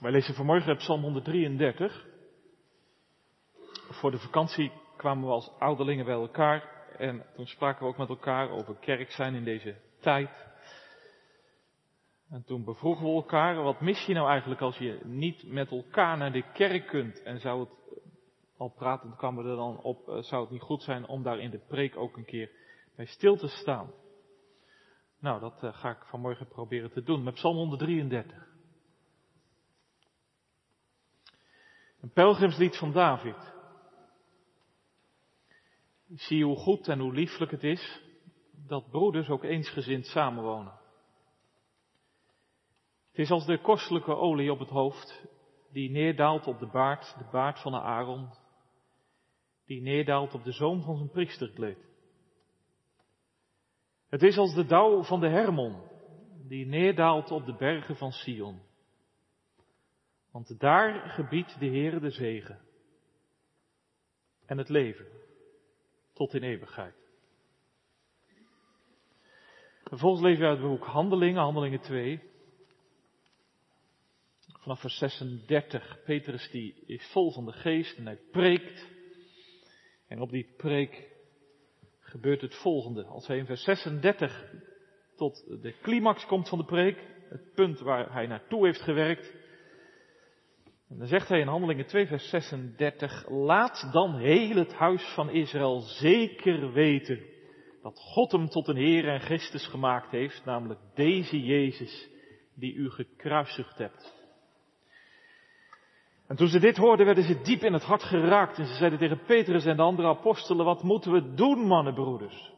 Wij lezen vanmorgen Psalm 133. Voor de vakantie kwamen we als ouderlingen bij elkaar en toen spraken we ook met elkaar over kerk zijn in deze tijd. En toen bevroegen we elkaar, wat mis je nou eigenlijk als je niet met elkaar naar de kerk kunt? En zou het, al pratend kwamen we er dan op, eh, zou het niet goed zijn om daar in de preek ook een keer bij stil te staan? Nou, dat eh, ga ik vanmorgen proberen te doen met Psalm 133. Een pelgrimslied van David. Zie hoe goed en hoe lieflijk het is dat broeders ook eensgezind samenwonen. Het is als de kostelijke olie op het hoofd die neerdaalt op de baard, de baard van Aaron, die neerdaalt op de zoom van zijn priesterkleed. Het is als de dauw van de Hermon die neerdaalt op de bergen van Sion. Want daar gebiedt de Heere de zegen en het leven tot in eeuwigheid. Vervolgens lezen we uit het boek Handelingen, Handelingen 2. Vanaf vers 36. Petrus die is vol van de geest en hij preekt. En op die preek gebeurt het volgende. Als hij in vers 36 tot de climax komt van de preek, het punt waar hij naartoe heeft gewerkt, en dan zegt hij in Handelingen 2, vers 36, laat dan heel het huis van Israël zeker weten dat God hem tot een Heer en Christus gemaakt heeft, namelijk deze Jezus die u gekruisigd hebt. En toen ze dit hoorden, werden ze diep in het hart geraakt en ze zeiden tegen Petrus en de andere apostelen, wat moeten we doen, mannenbroeders?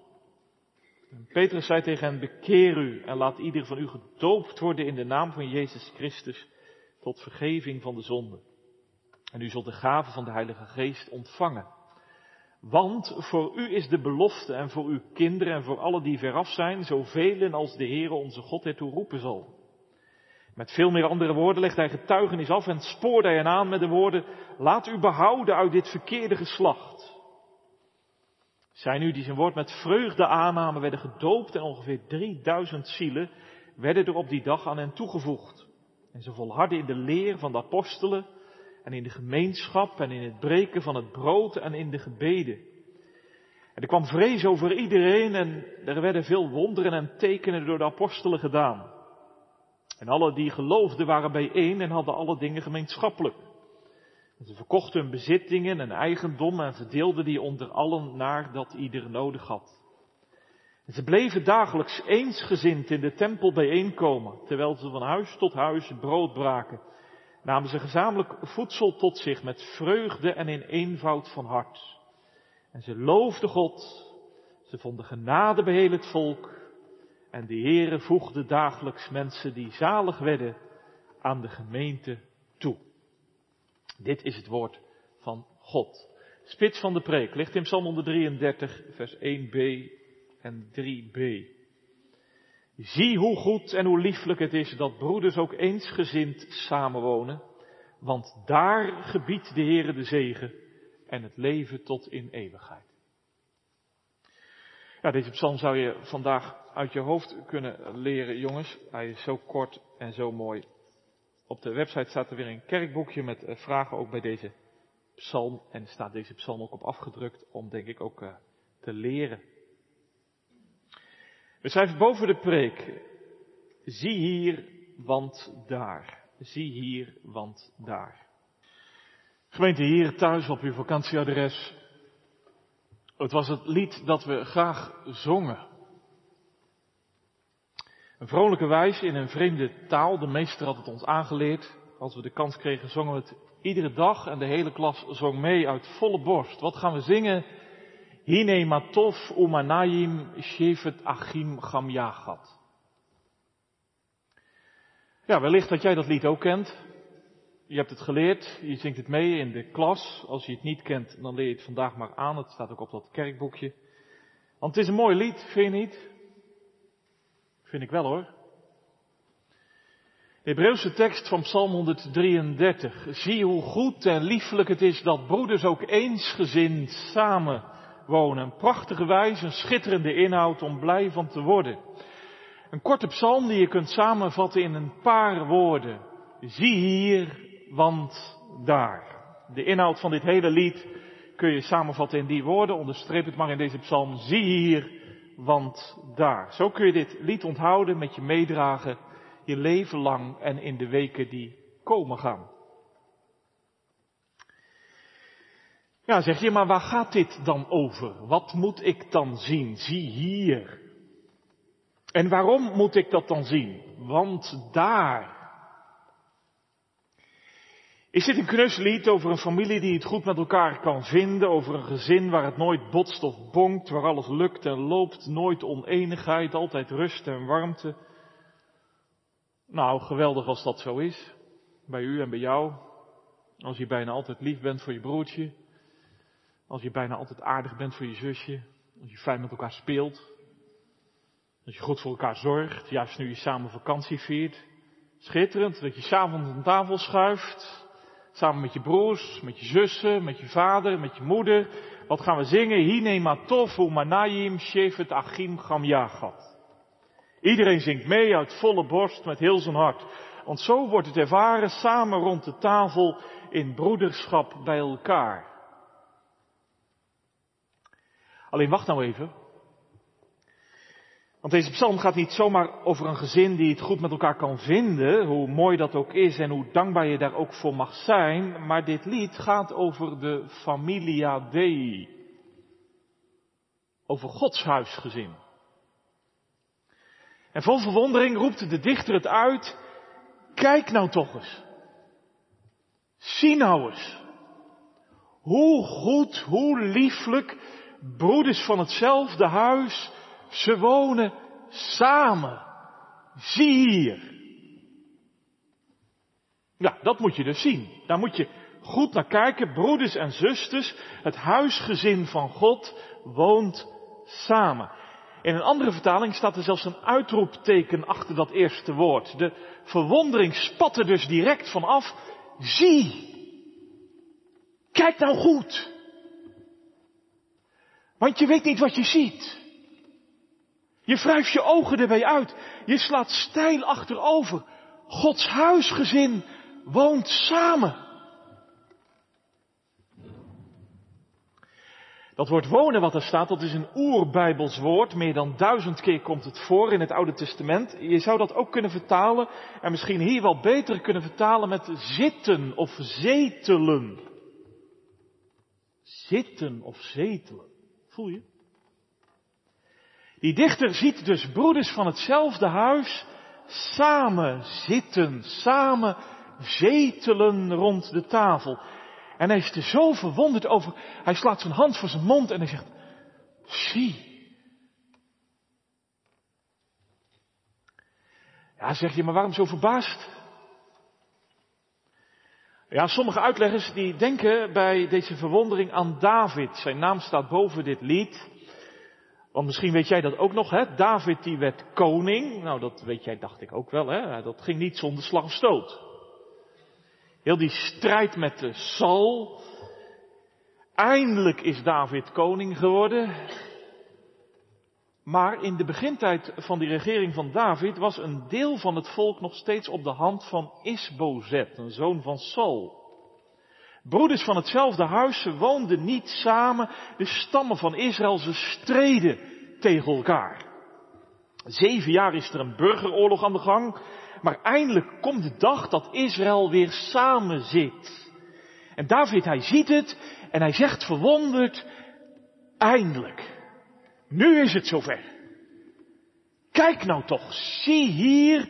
En Petrus zei tegen hen, bekeer u en laat ieder van u gedoopt worden in de naam van Jezus Christus tot vergeving van de zonde. En u zult de gave van de Heilige Geest ontvangen. Want voor u is de belofte en voor uw kinderen en voor alle die veraf zijn, zoveel als de Heere onze God ertoe roepen zal. Met veel meer andere woorden legt hij getuigenis af en spoort hij hen aan met de woorden, laat u behouden uit dit verkeerde geslacht. Zij nu die zijn woord met vreugde aannamen, werden gedoopt en ongeveer 3000 zielen werden er op die dag aan hen toegevoegd. En ze volharden in de leer van de apostelen en in de gemeenschap en in het breken van het brood en in de gebeden. En er kwam vrees over iedereen en er werden veel wonderen en tekenen door de apostelen gedaan. En alle die geloofden waren bijeen en hadden alle dingen gemeenschappelijk. En ze verkochten hun bezittingen en eigendom en verdeelden die onder allen naar dat ieder nodig had. Ze bleven dagelijks eensgezind in de tempel bijeenkomen, terwijl ze van huis tot huis brood braken. Namen ze gezamenlijk voedsel tot zich met vreugde en in eenvoud van hart. En ze loofden God, ze vonden genade bij heel het volk. En de Heere voegde dagelijks mensen die zalig werden aan de gemeente toe. Dit is het woord van God. Spits van de preek ligt in Psalm 133, vers 1b en 3b. Zie hoe goed en hoe lieflijk het is dat broeders ook eensgezind samenwonen, want daar gebiedt de Heere de zegen en het leven tot in eeuwigheid. Ja, deze psalm zou je vandaag uit je hoofd kunnen leren, jongens. Hij is zo kort en zo mooi. Op de website staat er weer een kerkboekje met eh, vragen ook bij deze psalm. En staat deze psalm ook op afgedrukt om, denk ik, ook eh, te leren. We schrijven boven de preek, zie hier, want daar. Zie hier, want daar. Gemeente hier thuis op uw vakantieadres. Het was het lied dat we graag zongen. Een vrolijke wijs in een vreemde taal. De meester had het ons aangeleerd. Als we de kans kregen, zongen we het iedere dag en de hele klas zong mee uit volle borst. Wat gaan we zingen? Hine matov umanayim shevet achim gam yagat. Ja, wellicht dat jij dat lied ook kent. Je hebt het geleerd, je zingt het mee in de klas. Als je het niet kent, dan leer je het vandaag maar aan. Het staat ook op dat kerkboekje. Want het is een mooi lied, vind je niet? Vind ik wel hoor. De Hebreeuwse tekst van Psalm 133. Zie hoe goed en lieflijk het is dat broeders ook eensgezind samen Een prachtige wijze, een schitterende inhoud om blij van te worden. Een korte psalm die je kunt samenvatten in een paar woorden. zie hier, want daar. De inhoud van dit hele lied kun je samenvatten in die woorden, onderstreep het maar in deze psalm, zie hier, want daar. Zo kun je dit lied onthouden, met je meedragen, je leven lang en in de weken die komen gaan. Ja, zeg je, maar waar gaat dit dan over? Wat moet ik dan zien? Zie hier. En waarom moet ik dat dan zien? Want daar. Is dit een knus over een familie die het goed met elkaar kan vinden, over een gezin waar het nooit botst of bonkt, waar alles lukt en loopt, nooit oneenigheid, altijd rust en warmte? Nou, geweldig als dat zo is, bij u en bij jou, als je bijna altijd lief bent voor je broertje, als je bijna altijd aardig bent voor je zusje, als je fijn met elkaar speelt, als je goed voor elkaar zorgt, juist nu je samen vakantie viert. Schitterend dat je s'avonds aan tafel schuift, samen met je broers, met je zussen, met je vader, met je moeder. Wat gaan we zingen? Hine matov manayim shevet achim gamjagat. Iedereen zingt mee uit volle borst met heel zijn hart. Want zo wordt het ervaren samen rond de tafel in broederschap bij elkaar. Alleen wacht nou even. Want deze psalm gaat niet zomaar over een gezin die het goed met elkaar kan vinden, hoe mooi dat ook is en hoe dankbaar je daar ook voor mag zijn, maar dit lied gaat over de familia Dei. Over Gods huisgezin. En vol verwondering roept de dichter het uit, kijk nou toch eens. Zie nou eens. Hoe goed, hoe lieflijk broeders van hetzelfde huis, ze wonen samen. Zie hier. Ja, dat moet je dus zien. Daar moet je goed naar kijken. Broeders en zusters, het huisgezin van God woont samen. In een andere vertaling staat er zelfs een uitroepteken achter dat eerste woord. De verwondering spat er dus direct van af. Zie! Kijk nou goed! Want je weet niet wat je ziet. Je wrijft je ogen erbij uit. Je slaat stijl achterover. Gods huisgezin woont samen. Dat woord wonen wat er staat, dat is een oerbijbels woord. Meer dan duizend keer komt het voor in het Oude Testament. Je zou dat ook kunnen vertalen, en misschien hier wel beter kunnen vertalen met zitten of zetelen. Zitten of zetelen. Voel je? Die dichter ziet dus broeders van hetzelfde huis samen zitten, samen zetelen rond de tafel. En hij is er zo verwonderd over, hij slaat zijn hand voor zijn mond en hij zegt, zie. Ja, zeg je, maar waarom zo verbaasd? Ja, sommige uitleggers die denken bij deze verwondering aan David. Zijn naam staat boven dit lied. Want misschien weet jij dat ook nog, hè? David die werd koning. Nou, dat weet jij, dacht ik ook wel, hè? Dat ging niet zonder slag of stoot. Heel die strijd met de Saul. Eindelijk is David koning geworden. Maar in de begintijd van die regering van David was een deel van het volk nog steeds op de hand van Isbozet, een zoon van Saul. Broeders van hetzelfde huis, ze woonden niet samen, de stammen van Israël, ze streden tegen elkaar. Zeven jaar is er een burgeroorlog aan de gang, maar eindelijk komt de dag dat Israël weer samen zit. En David, hij ziet het en hij zegt verwonderd, eindelijk. Nu is het zover. Kijk nou toch, zie hier,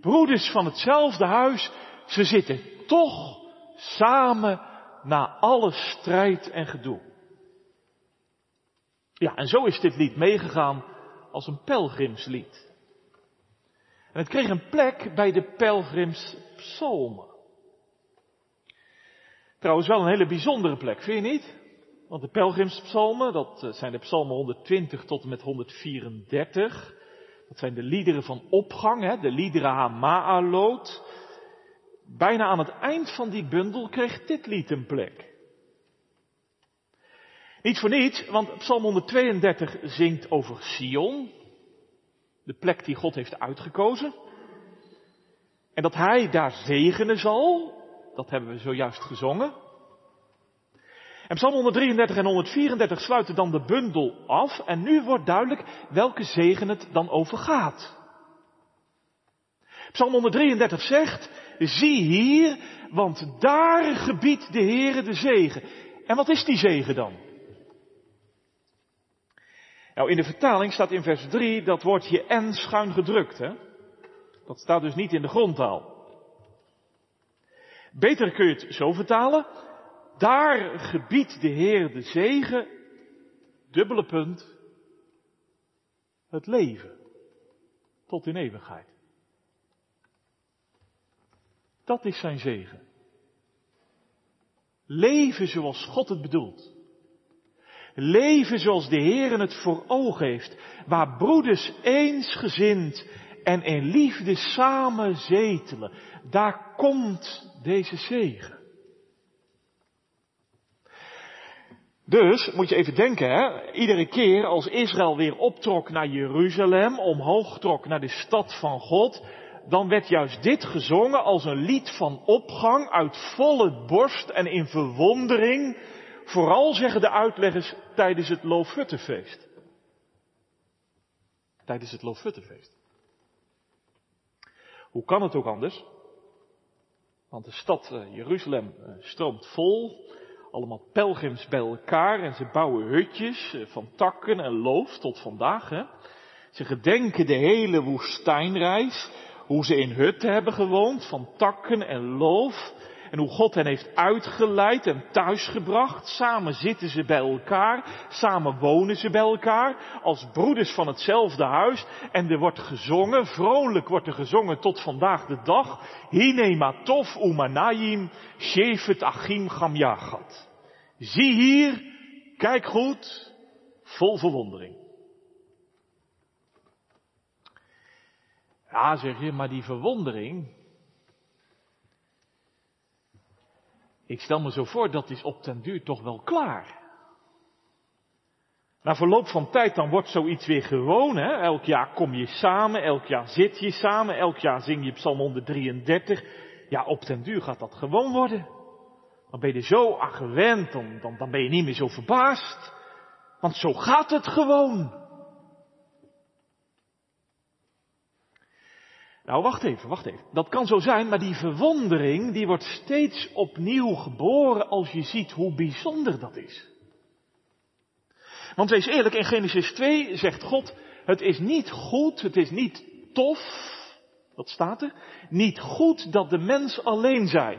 broeders van hetzelfde huis, ze zitten toch samen na alle strijd en gedoe. Ja, en zo is dit lied meegegaan als een pelgrimslied. En het kreeg een plek bij de pelgrimspsalmen. Trouwens wel een hele bijzondere plek, vind je niet? Want de pelgrimspsalmen, dat eh, zijn de psalmen 120 tot en met 134. Dat zijn de liederen van opgang, hè, de liederen Hama'alot. Bijna aan het eind van die bundel kreeg dit lied een plek. Niet voor niets, want Psalm 132 zingt over Sion, de plek die God heeft uitgekozen. En dat hij daar zegenen zal, dat hebben we zojuist gezongen. En Psalm 133 en 134 sluiten dan de bundel af en nu wordt duidelijk welke zegen het dan over gaat. Psalm 133 zegt, zie hier, want daar gebiedt de Heere de zegen. En wat is die zegen dan? Nou, in de vertaling staat in vers 3 dat woordje en schuin gedrukt. Hè? Dat staat dus niet in de grondtaal. Beter kun je het zo vertalen. Daar gebiedt de Heer de zegen, dubbele punt, het leven tot in eeuwigheid. Dat is zijn zegen. Leven zoals God het bedoelt. Leven zoals de Heer het voor ogen heeft, waar broeders eensgezind en in liefde samen zetelen. Daar komt deze zegen. Dus moet je even denken, hè? iedere keer als Israël weer optrok naar Jeruzalem, omhoog trok naar de stad van God, dan werd juist dit gezongen als een lied van opgang uit volle borst en in verwondering, vooral zeggen de uitleggers tijdens het Loofhuttenfeest. Tijdens het Loofhuttenfeest. Hoe kan het ook anders? Want de stad eh, Jeruzalem eh, stroomt vol, allemaal pelgrims bij elkaar en ze bouwen hutjes eh, van takken en loof tot vandaag. Hè? Ze gedenken de hele woestijnreis, hoe ze in hutten hebben gewoond van takken en loof. En hoe God hen heeft uitgeleid en thuisgebracht. Samen zitten ze bij elkaar. Samen wonen ze bij elkaar. Als broeders van hetzelfde huis. En er wordt gezongen. Vrolijk wordt er gezongen tot vandaag de dag. Hine matov umanayim. Shevet achim gam Zie hier. Kijk goed. Vol verwondering. Ja, zeg je, maar die verwondering, Ik stel me zo voor, dat is op ten duur toch wel klaar. Na verloop van tijd dan wordt zoiets weer gewoon. Hè? Elk jaar kom je samen, elk jaar zit je samen, elk jaar zing je Psalm 133. Ja, op ten duur gaat dat gewoon worden. Dan ben je er zo aan gewend, dan, dan, dan ben je niet meer zo verbaasd. Want zo gaat het gewoon. Nou, wacht even, wacht even. Dat kan zo zijn, maar die verwondering, die wordt steeds opnieuw geboren als je ziet hoe bijzonder dat is. Want wees eerlijk, in Genesis 2 zegt God, het is niet goed, het is niet tof, dat staat er, niet goed dat de mens alleen zij.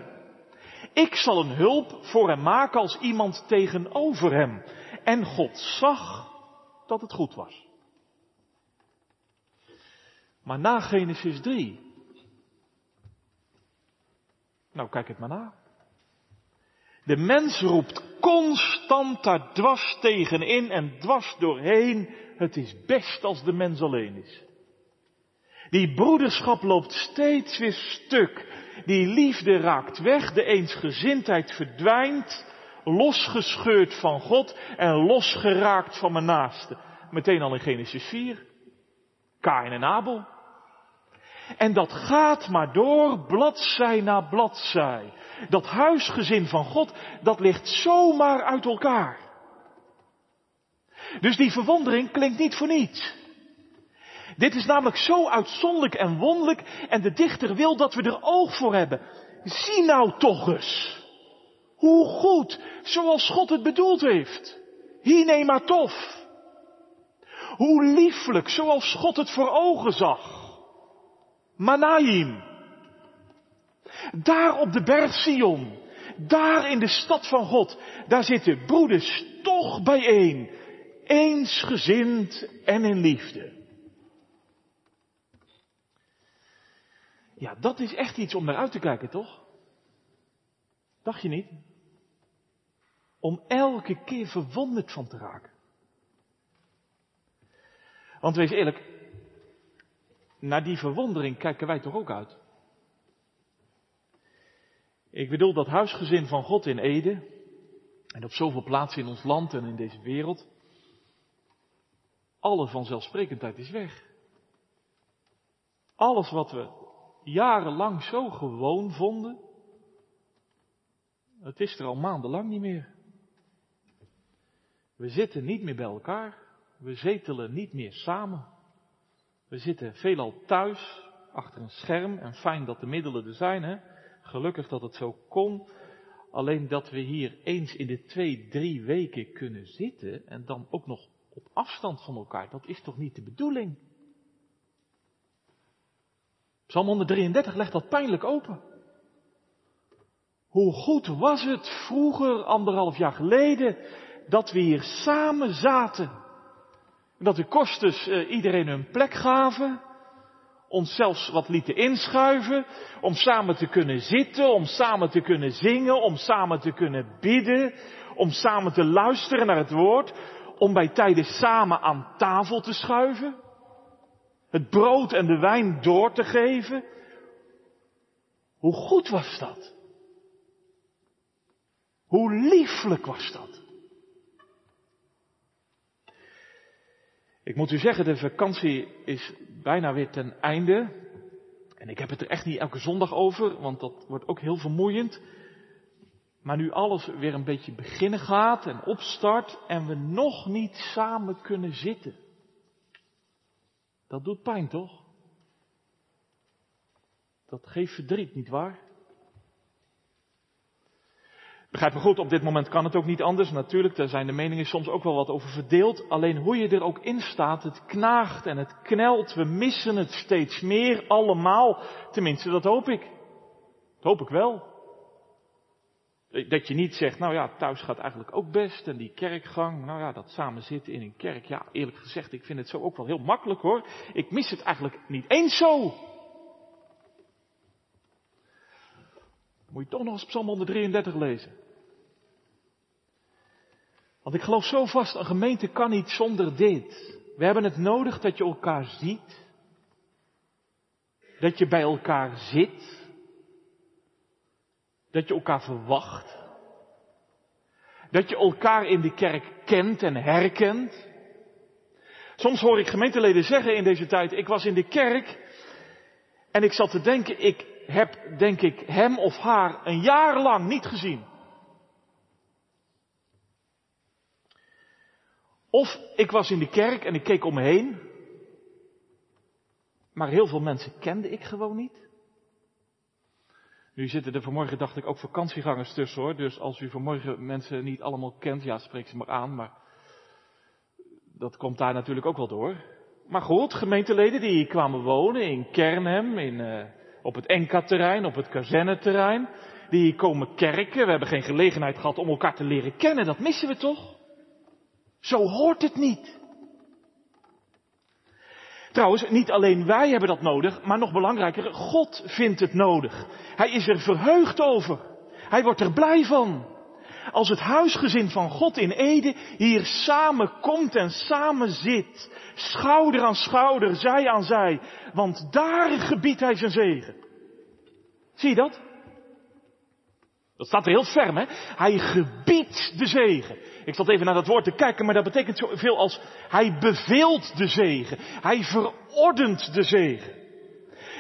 Ik zal een hulp voor hem maken als iemand tegenover hem. En God zag dat het goed was. Maar na Genesis 3. Nou, kijk het maar na. De mens roept constant daar dwars tegenin en dwars doorheen. Het is best als de mens alleen is. Die broederschap loopt steeds weer stuk. Die liefde raakt weg, de eensgezindheid verdwijnt, losgescheurd van God en losgeraakt van mijn naaste. Meteen al in Genesis 4. Kain en Abel. En dat gaat maar door, bladzij na bladzij. Dat huisgezin van God, dat ligt zomaar uit elkaar. Dus die verwondering klinkt niet voor niets. Dit is namelijk zo uitzonderlijk en wonderlijk en de dichter wil dat we er oog voor hebben. Zie nou toch eens. Hoe goed, zoals God het bedoeld heeft. tof. Hoe lieflijk, zoals God het voor ogen zag. Manaim. Daar op de berg Sion, daar in de stad van God, daar zitten broeders toch bijeen, eensgezind en in liefde. Ja, dat is echt iets om naar uit te kijken, toch? Dacht je niet? Om elke keer verwonderd van te raken. Want wees eerlijk, naar die verwondering kijken wij toch ook uit? Ik bedoel dat huisgezin van God in Ede en op zoveel plaatsen in ons land en in deze wereld. Alle vanzelfsprekendheid is weg. Alles wat we jarenlang zo gewoon vonden, het is er al maandenlang niet meer. We zitten niet meer bij elkaar. We zetelen niet meer samen. We zitten veelal thuis, achter een scherm. En fijn dat de middelen er zijn, hè. Gelukkig dat het zo kon. Alleen dat we hier eens in de twee, drie weken kunnen zitten en dan ook nog op afstand van elkaar, dat is toch niet de bedoeling? Psalm 133 legt dat pijnlijk open. Hoe goed was het vroeger, anderhalf jaar geleden, dat we hier samen zaten. Dat de kosters uh, iedereen hun plek gaven. Ons zelfs wat lieten inschuiven. Om samen te kunnen zitten, om samen te kunnen zingen, om samen te kunnen bidden. Om samen te luisteren naar het woord. Om bij tijden samen aan tafel te schuiven. Het brood en de wijn door te geven. Hoe goed was dat? Hoe lieflijk was dat? Ik moet u zeggen, de vakantie is bijna weer ten einde. En ik heb het er echt niet elke zondag over, want dat wordt ook heel vermoeiend. Maar nu alles weer een beetje beginnen gaat en opstart en we nog niet samen kunnen zitten. Dat doet pijn toch? Dat geeft verdriet, niet waar? Begrijp me goed, op dit moment kan het ook niet anders. Natuurlijk, daar zijn de meningen soms ook wel wat over verdeeld. Alleen hoe je er ook in staat, het knaagt en het knelt. We missen het steeds meer, allemaal. Tenminste, dat hoop ik. Dat hoop ik wel. Dat je niet zegt, nou ja, thuis gaat eigenlijk ook best. En die kerkgang, nou ja, dat samen zitten in een kerk. Ja, eerlijk gezegd, ik vind het zo ook wel heel makkelijk hoor. Ik mis het eigenlijk niet eens zo. Moet je toch nog eens Psalm 133 lezen. Want ik geloof zo vast, een gemeente kan niet zonder dit. We hebben het nodig dat je elkaar ziet. Dat je bij elkaar zit. Dat je elkaar verwacht. Dat je elkaar in de kerk kent en herkent. Soms hoor ik gemeenteleden zeggen in deze tijd, ik was in de kerk en ik zat te denken, ik heb denk ik hem of haar een jaar lang niet gezien. Of ik was in de kerk en ik keek om me heen. Maar heel veel mensen kende ik gewoon niet. Nu zitten er vanmorgen, dacht ik, ook vakantiegangers tussen hoor. Dus als u vanmorgen mensen niet allemaal kent, ja, spreek ze maar aan. Maar dat komt daar natuurlijk ook wel door. Maar goed, gemeenteleden die kwamen wonen in Kernhem, in, uh, op het Enka-terrein, op het kazerneterrein. Die komen kerken. We hebben geen gelegenheid gehad om elkaar te leren kennen. Dat missen we toch? Zo hoort het niet. Trouwens, niet alleen wij hebben dat nodig, maar nog belangrijker, God vindt het nodig. Hij is er verheugd over. Hij wordt er blij van. Als het huisgezin van God in Ede hier samen komt en samen zit, schouder aan schouder, zij aan zij, want daar gebiedt hij zijn zegen. Zie je dat? Dat staat er heel ferm, hè? Hij gebiedt de zegen. Ik zat even naar dat woord te kijken, maar dat betekent zoveel als hij beveelt de zegen. Hij verordent de zegen.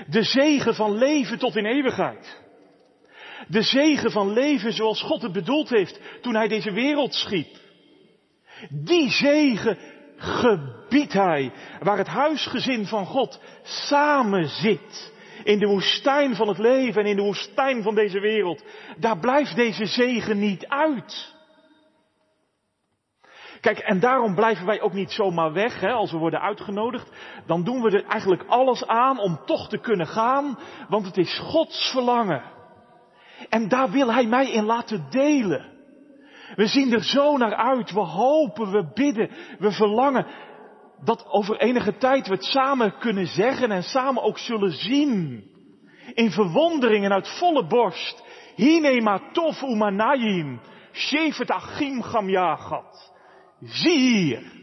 De zegen van leven tot in eeuwigheid. De zegen van leven zoals God het bedoeld heeft toen hij deze wereld schiep. Die zegen gebiedt hij, waar het huisgezin van God samen zit. In de woestijn van het leven en in de woestijn van deze wereld. Daar blijft deze zegen niet uit. Kijk, en daarom blijven wij ook niet zomaar weg, hè, als we worden uitgenodigd. Dan doen we er eigenlijk alles aan om toch te kunnen gaan, want het is Gods verlangen. En daar wil Hij mij in laten delen. We zien er zo naar uit, we hopen, we bidden, we verlangen dat over enige tijd we het samen kunnen zeggen en samen ook zullen zien. In verwondering en uit volle borst. Hinema tof umanayim, shevet achim gam jagat. Zie hier.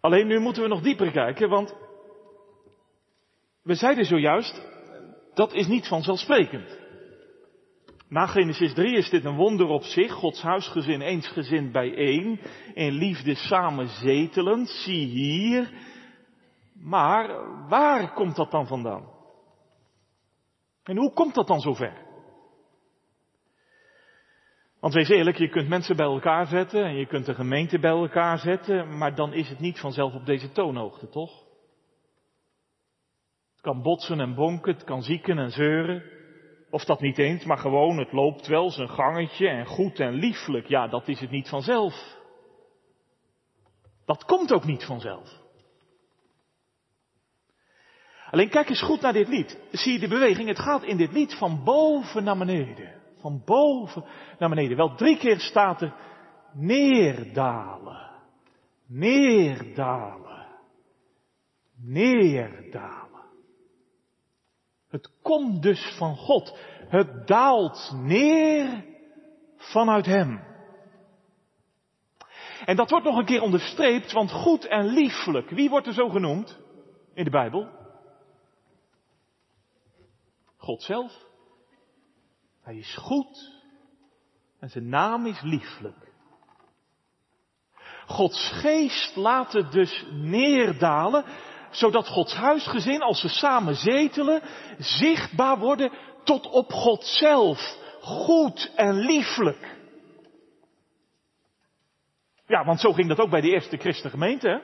Alleen nu moeten we nog dieper kijken, want we zeiden zojuist, dat is niet vanzelfsprekend. Na Genesis 3 is dit een wonder op zich. Gods huisgezin eensgezind bijeen. In liefde samen zetelend. Zie hier. Maar waar komt dat dan vandaan? En hoe komt dat dan zover? Want wees eerlijk, je kunt mensen bij elkaar zetten en je kunt de gemeente bij elkaar zetten, maar dan is het niet vanzelf op deze toonhoogte, toch? Kan botsen en bonken, het kan zieken en zeuren. Of dat niet eens, maar gewoon, het loopt wel zijn gangetje en goed en lieflijk. Ja, dat is het niet vanzelf. Dat komt ook niet vanzelf. Alleen kijk eens goed naar dit lied. Zie je de beweging? Het gaat in dit lied van boven naar beneden. Van boven naar beneden. Wel drie keer staat er neerdalen. Neerdalen. Neerdalen. Het komt dus van God. Het daalt neer vanuit Hem. En dat wordt nog een keer onderstreept, want goed en lieflijk, wie wordt er zo genoemd in de Bijbel? God zelf. Hij is goed en zijn naam is lieflijk. Gods geest laat het dus neerdalen, zodat Gods huisgezin, als ze samen zetelen, zichtbaar worden tot op God zelf. Goed en lieflijk. Ja, want zo ging dat ook bij de eerste christengemeente. Hè?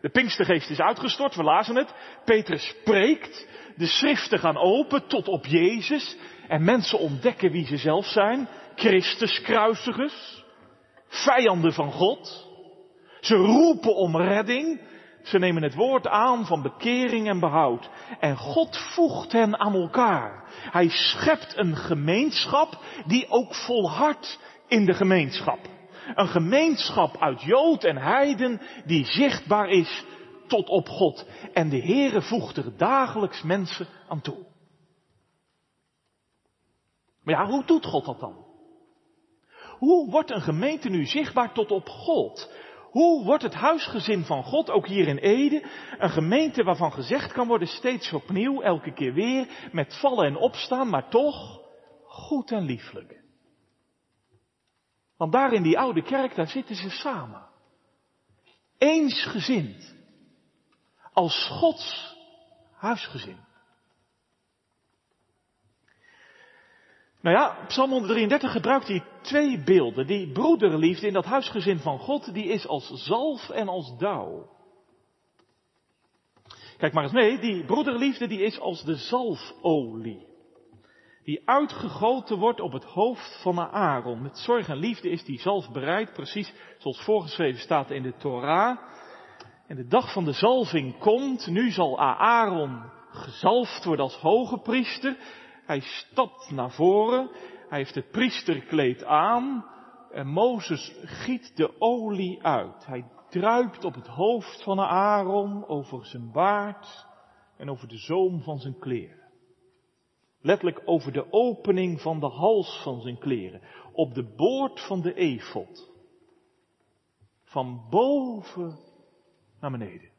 De Pinkstergeest is uitgestort, we lazen het. Petrus spreekt, de schriften gaan open tot op Jezus. En mensen ontdekken wie ze zelf zijn. Christus kruisigers. Vijanden van God. Ze roepen om redding. Ze nemen het woord aan van bekering en behoud. En God voegt hen aan elkaar. Hij schept een gemeenschap die ook volhardt in de gemeenschap. Een gemeenschap uit Jood en Heiden die zichtbaar is tot op God. En de Heere voegt er dagelijks mensen aan toe. Maar ja, hoe doet God dat dan? Hoe wordt een gemeente nu zichtbaar tot op God? Hoe wordt het huisgezin van God, ook hier in Ede, een gemeente waarvan gezegd kan worden steeds opnieuw, elke keer weer, met vallen en opstaan, maar toch goed en lieflijk? Want daar in die oude kerk, daar zitten ze samen. Eensgezind. Als Gods huisgezin. Nou ja, Psalm 133 gebruikt hier twee beelden. Die broederliefde in dat huisgezin van God, die is als zalf en als dauw. Kijk maar eens mee, die broederliefde die is als de zalfolie. Die uitgegoten wordt op het hoofd van Aaron. Met zorg en liefde is die zalf bereid, precies zoals voorgeschreven staat in de Torah. En de dag van de zalving komt, nu zal Aaron gezalfd worden als hoge priester. Hij stapt naar voren, hij heeft het priesterkleed aan en Mozes giet de olie uit. Hij druipt op het hoofd van Aaron, over zijn baard en over de zoom van zijn kleren. Letterlijk over de opening van de hals van zijn kleren, op de boord van de efot. Van boven naar beneden.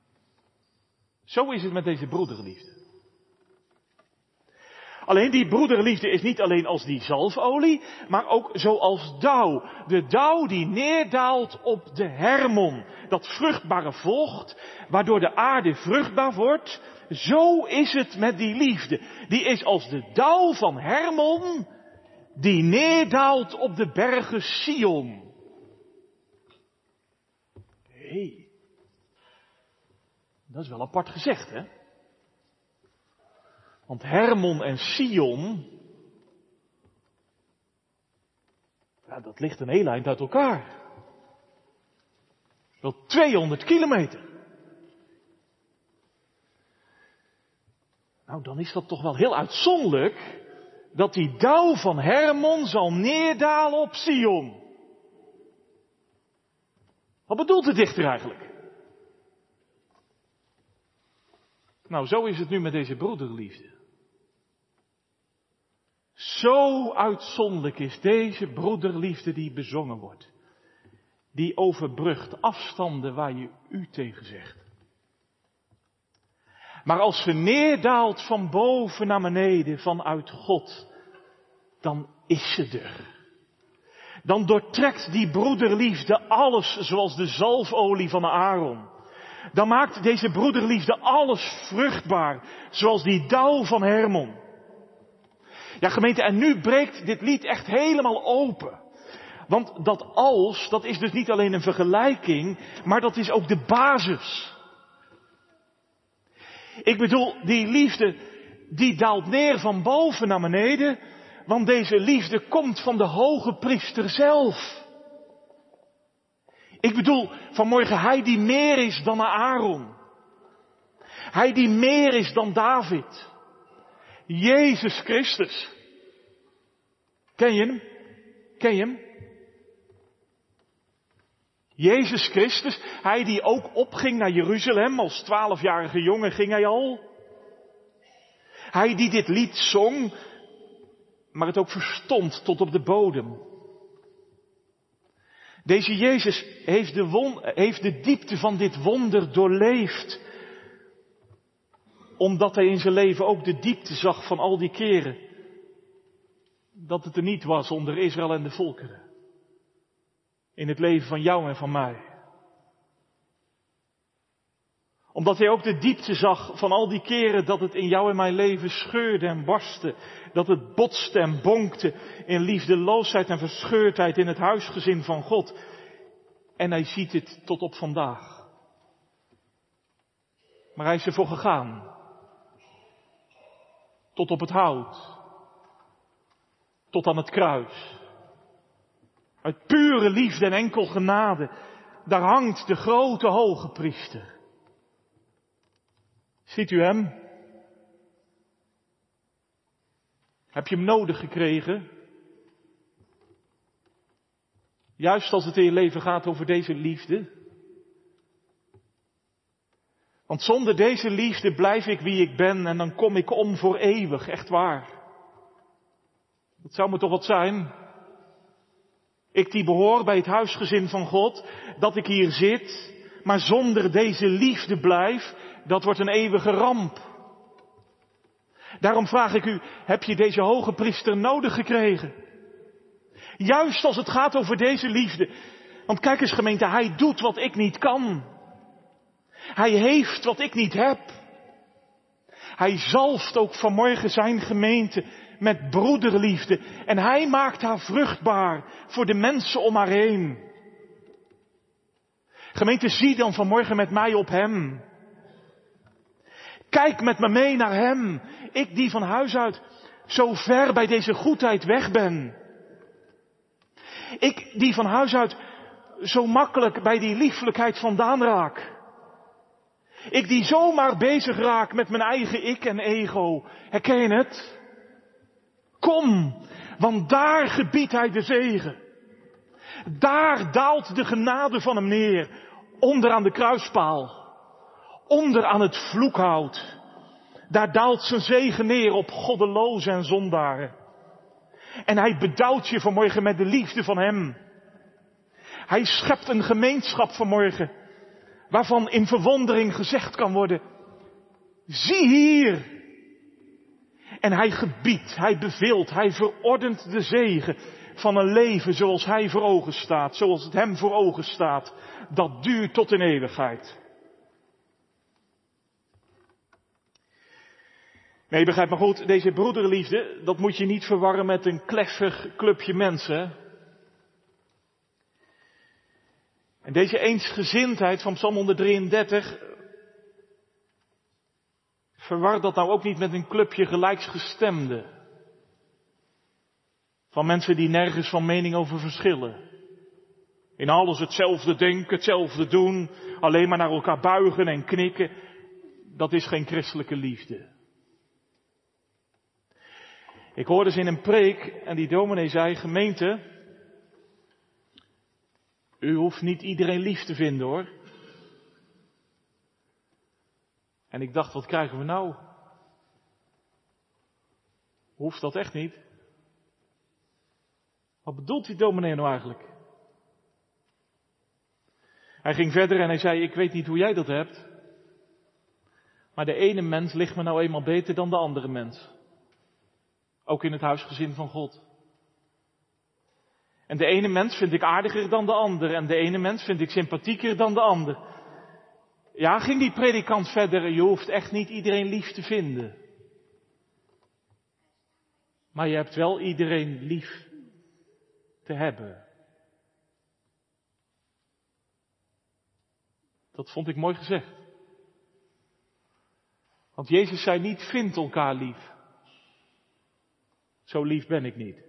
Zo is het met deze broederliefde. Alleen die broederliefde is niet alleen als die zalfolie, maar ook zoals dauw. De dauw die neerdaalt op de hermon. Dat vruchtbare vocht, waardoor de aarde vruchtbaar wordt. Zo is het met die liefde. Die is als de dauw van Hermon, die neerdaalt op de bergen Sion. Hé, hey. dat is wel apart gezegd, hè? Want Hermon en Sion, ja, dat ligt een heel eind uit elkaar. Wel 200 kilometer. Nou, dan is dat toch wel heel uitzonderlijk dat die dauw van Hermon zal neerdalen op Sion. Wat bedoelt de dichter eigenlijk? Nou, zo is het nu met deze broederliefde. Zo uitzonderlijk is deze broederliefde die bezongen wordt. Die overbrugt afstanden waar je u tegen zegt. Maar als ze neerdaalt van boven naar beneden, vanuit God, dan is ze er. Dan doortrekt die broederliefde alles zoals de zalfolie van Aaron. Dan maakt deze broederliefde alles vruchtbaar, zoals die dauw van Hermon. Ja gemeente, en nu breekt dit lied echt helemaal open. Want dat als, dat is dus niet alleen een vergelijking, maar dat is ook de basis. Ik bedoel, die liefde, die daalt neer van boven naar beneden, want deze liefde komt van de hoge priester zelf. Ik bedoel, vanmorgen hij die meer is dan Aaron. Hij die meer is dan David. Jezus Christus. Ken je hem? Ken je hem? Jezus Christus, hij die ook opging naar Jeruzalem als twaalfjarige jongen, ging hij al. Hij die dit lied zong, maar het ook verstond tot op de bodem. Deze Jezus heeft de, won, heeft de diepte van dit wonder doorleefd, omdat hij in zijn leven ook de diepte zag van al die keren dat het er niet was onder Israël en de volkeren in het leven van jou en van mij. Omdat hij ook de diepte zag van al die keren dat het in jou en mijn leven scheurde en barstte. Dat het botste en bonkte in liefdeloosheid en verscheurdheid in het huisgezin van God. En hij ziet het tot op vandaag. Maar hij is ervoor gegaan. Tot op het hout. Tot aan het kruis. Uit pure liefde en enkel genade. Daar hangt de grote hoge priester. Ziet u hem? Heb je hem nodig gekregen? Juist als het in je leven gaat over deze liefde. Want zonder deze liefde blijf ik wie ik ben en dan kom ik om voor eeuwig, echt waar. Dat zou me toch wat zijn? Ik die behoor bij het huisgezin van God, dat ik hier zit, maar zonder deze liefde blijf, dat wordt een eeuwige ramp. Daarom vraag ik u, heb je deze hoge priester nodig gekregen? Juist als het gaat over deze liefde. Want kijk eens gemeente, hij doet wat ik niet kan. Hij heeft wat ik niet heb. Hij zalft ook vanmorgen zijn gemeente met broederliefde. En hij maakt haar vruchtbaar voor de mensen om haar heen. Gemeente, zie dan vanmorgen met mij op hem. Kijk met me mee naar hem. Ik die van huis uit zo ver bij deze goedheid weg ben. Ik die van huis uit zo makkelijk bij die lieflijkheid vandaan raak. Ik die zomaar bezig raak met mijn eigen ik en ego. Herken je het? Kom, want daar gebiedt hij de zegen. Daar daalt de genade van hem neer, onder aan de kruispaal, onder aan het vloekhout. Daar daalt zijn zegen neer op goddelozen en zondaren. En hij bedouwt je vanmorgen met de liefde van hem. Hij schept een gemeenschap vanmorgen, waarvan in verwondering gezegd kan worden, zie hier, en hij gebiedt, hij beveelt, hij verordent de zegen van een leven zoals hij voor ogen staat, zoals het hem voor ogen staat. Dat duurt tot in eeuwigheid. Nee, begrijp maar goed, deze broederliefde, dat moet je niet verwarren met een kleffig clubje mensen. En deze eensgezindheid van Psalm 133 Verwar dat nou ook niet met een clubje gelijksgestemden. Van mensen die nergens van mening over verschillen. In alles hetzelfde denken, hetzelfde doen, alleen maar naar elkaar buigen en knikken. Dat is geen christelijke liefde. Ik hoorde ze in een preek en die dominee zei, gemeente, u hoeft niet iedereen lief te vinden hoor. En ik dacht, wat krijgen we nou? Hoeft dat echt niet? Wat bedoelt die dominee nou eigenlijk? Hij ging verder en hij zei, ik weet niet hoe jij dat hebt. Maar de ene mens ligt me nou eenmaal beter dan de andere mens. Ook in het huisgezin van God. En de ene mens vind ik aardiger dan de ander. En de ene mens vind ik sympathieker dan de ander. Ja, ging die predikant verder. Je hoeft echt niet iedereen lief te vinden. Maar je hebt wel iedereen lief te hebben. Dat vond ik mooi gezegd. Want Jezus zei niet, vind elkaar lief. Zo lief ben ik niet.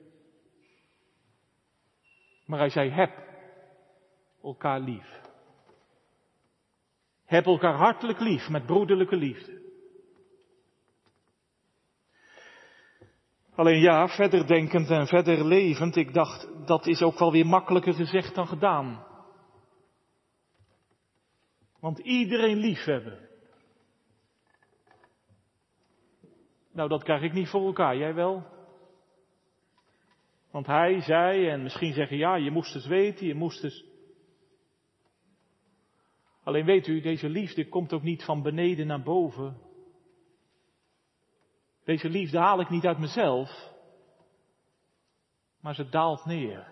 Maar hij zei, heb elkaar lief. Heb elkaar hartelijk lief met broederlijke liefde. Alleen ja, verder denkend en verder levend, ik dacht, dat is ook wel weer makkelijker gezegd dan gedaan. Want iedereen lief hebben. Nou, dat krijg ik niet voor elkaar, jij wel? Want hij, zei, en misschien zeggen ja, je moest het weten, je moest het. Alleen weet u, deze liefde komt ook niet van beneden naar boven. Deze liefde haal ik niet uit mezelf, maar ze daalt neer.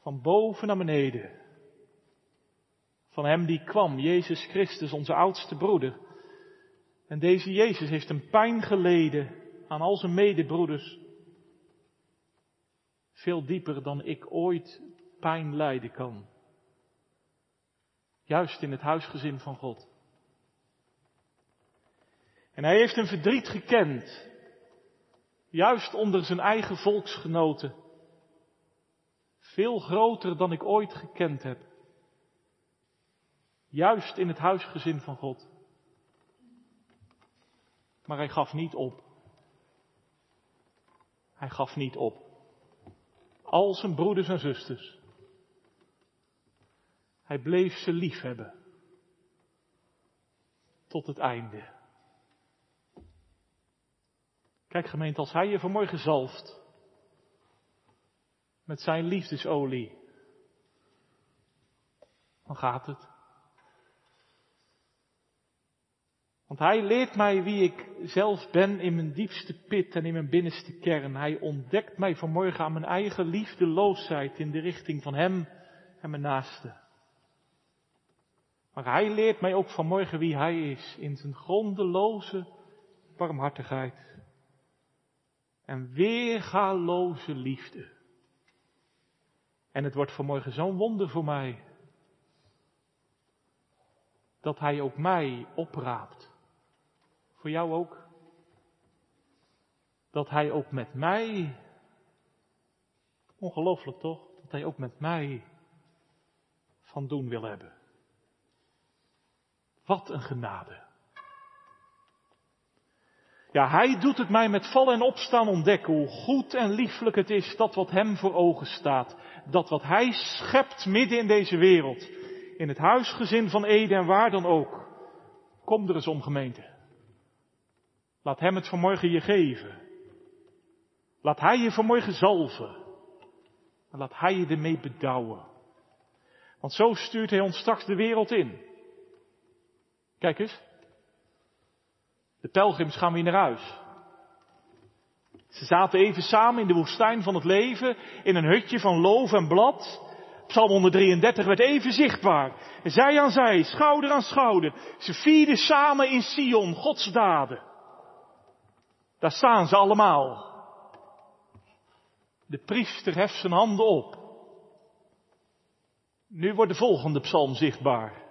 Van boven naar beneden. Van Hem die kwam, Jezus Christus, onze oudste broeder. En deze Jezus heeft een pijn geleden aan al zijn medebroeders. Veel dieper dan ik ooit pijn lijden kan. Juist in het huisgezin van God. En hij heeft een verdriet gekend. Juist onder zijn eigen volksgenoten. Veel groter dan ik ooit gekend heb. Juist in het huisgezin van God. Maar hij gaf niet op. Hij gaf niet op. Al zijn broeders en zusters. Hij bleef ze lief hebben. Tot het einde. Kijk gemeente, als hij je vanmorgen zalft. Met zijn liefdesolie. Dan gaat het. Want hij leert mij wie ik zelf ben in mijn diepste pit en in mijn binnenste kern. Hij ontdekt mij vanmorgen aan mijn eigen liefdeloosheid in de richting van hem en mijn naaste. Maar hij leert mij ook vanmorgen wie hij is in zijn grondeloze barmhartigheid. En weergaloze liefde. En het wordt vanmorgen zo'n wonder voor mij. Dat hij ook mij opraapt voor jou ook? Dat Hij ook met mij, ongelooflijk toch, dat Hij ook met mij van doen wil hebben. Wat een genade. Ja, Hij doet het mij met vallen en opstaan ontdekken hoe goed en lieflijk het is dat wat Hem voor ogen staat. Dat wat Hij schept midden in deze wereld. In het huisgezin van Ede en waar dan ook. Kom er eens om gemeente. Laat Hem het vanmorgen je geven. Laat Hij je vanmorgen zalven. En laat Hij je ermee bedouwen. Want zo stuurt Hij ons straks de wereld in. Kijk eens. De pelgrims gaan weer naar huis. Ze zaten even samen in de woestijn van het leven, in een hutje van loof en blad. Psalm 133 werd even zichtbaar. Zij aan zij, schouder aan schouder. Ze vierden samen in Sion Gods daden. Daar staan ze allemaal. De priester heft zijn handen op. Nu wordt de volgende psalm zichtbaar.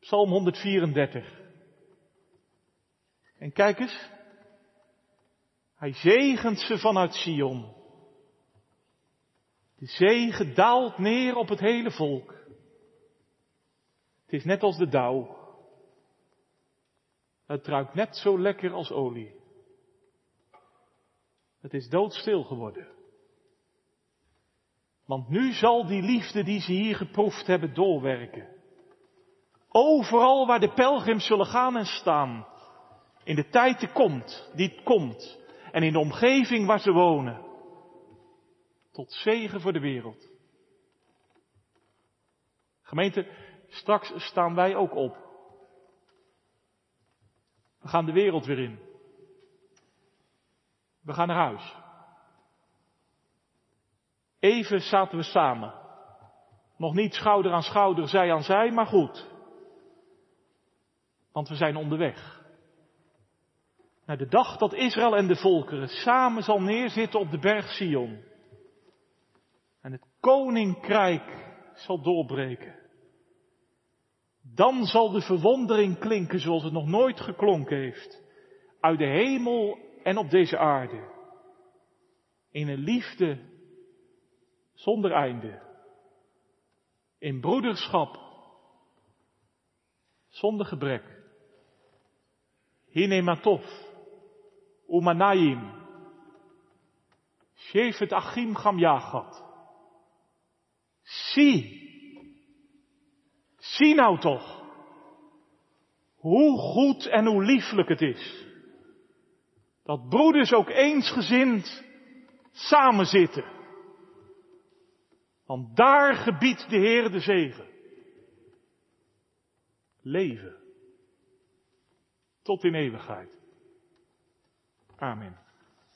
Psalm 134. En kijk eens. Hij zegent ze vanuit Sion. De zegen daalt neer op het hele volk. Het is net als de dauw. Het ruikt net zo lekker als olie. Het is doodstil geworden. Want nu zal die liefde die ze hier geproefd hebben doorwerken. Overal waar de pelgrims zullen gaan en staan. In de tijd die komt, die komt. En in de omgeving waar ze wonen. Tot zegen voor de wereld. Gemeente, straks staan wij ook op. We gaan de wereld weer in. We gaan naar huis. Even zaten we samen. Nog niet schouder aan schouder, zij aan zij, maar goed. Want we zijn onderweg. Naar de dag dat Israël en de volkeren samen zal neerzitten op de berg Sion. En het koninkrijk zal doorbreken. Dan zal de verwondering klinken zoals het nog nooit geklonken heeft. Uit de hemel en op deze aarde. In een liefde zonder einde. In broederschap zonder gebrek. Hinematov, Umanayim, Shevet Achim Gam Yagat. Zie, zie nou toch, hoe goed en hoe lieflijk het is, dat broeders ook eensgezind samen zitten. Want daar gebiedt de Heer de zegen. Leven. Tot in eeuwigheid. Amen.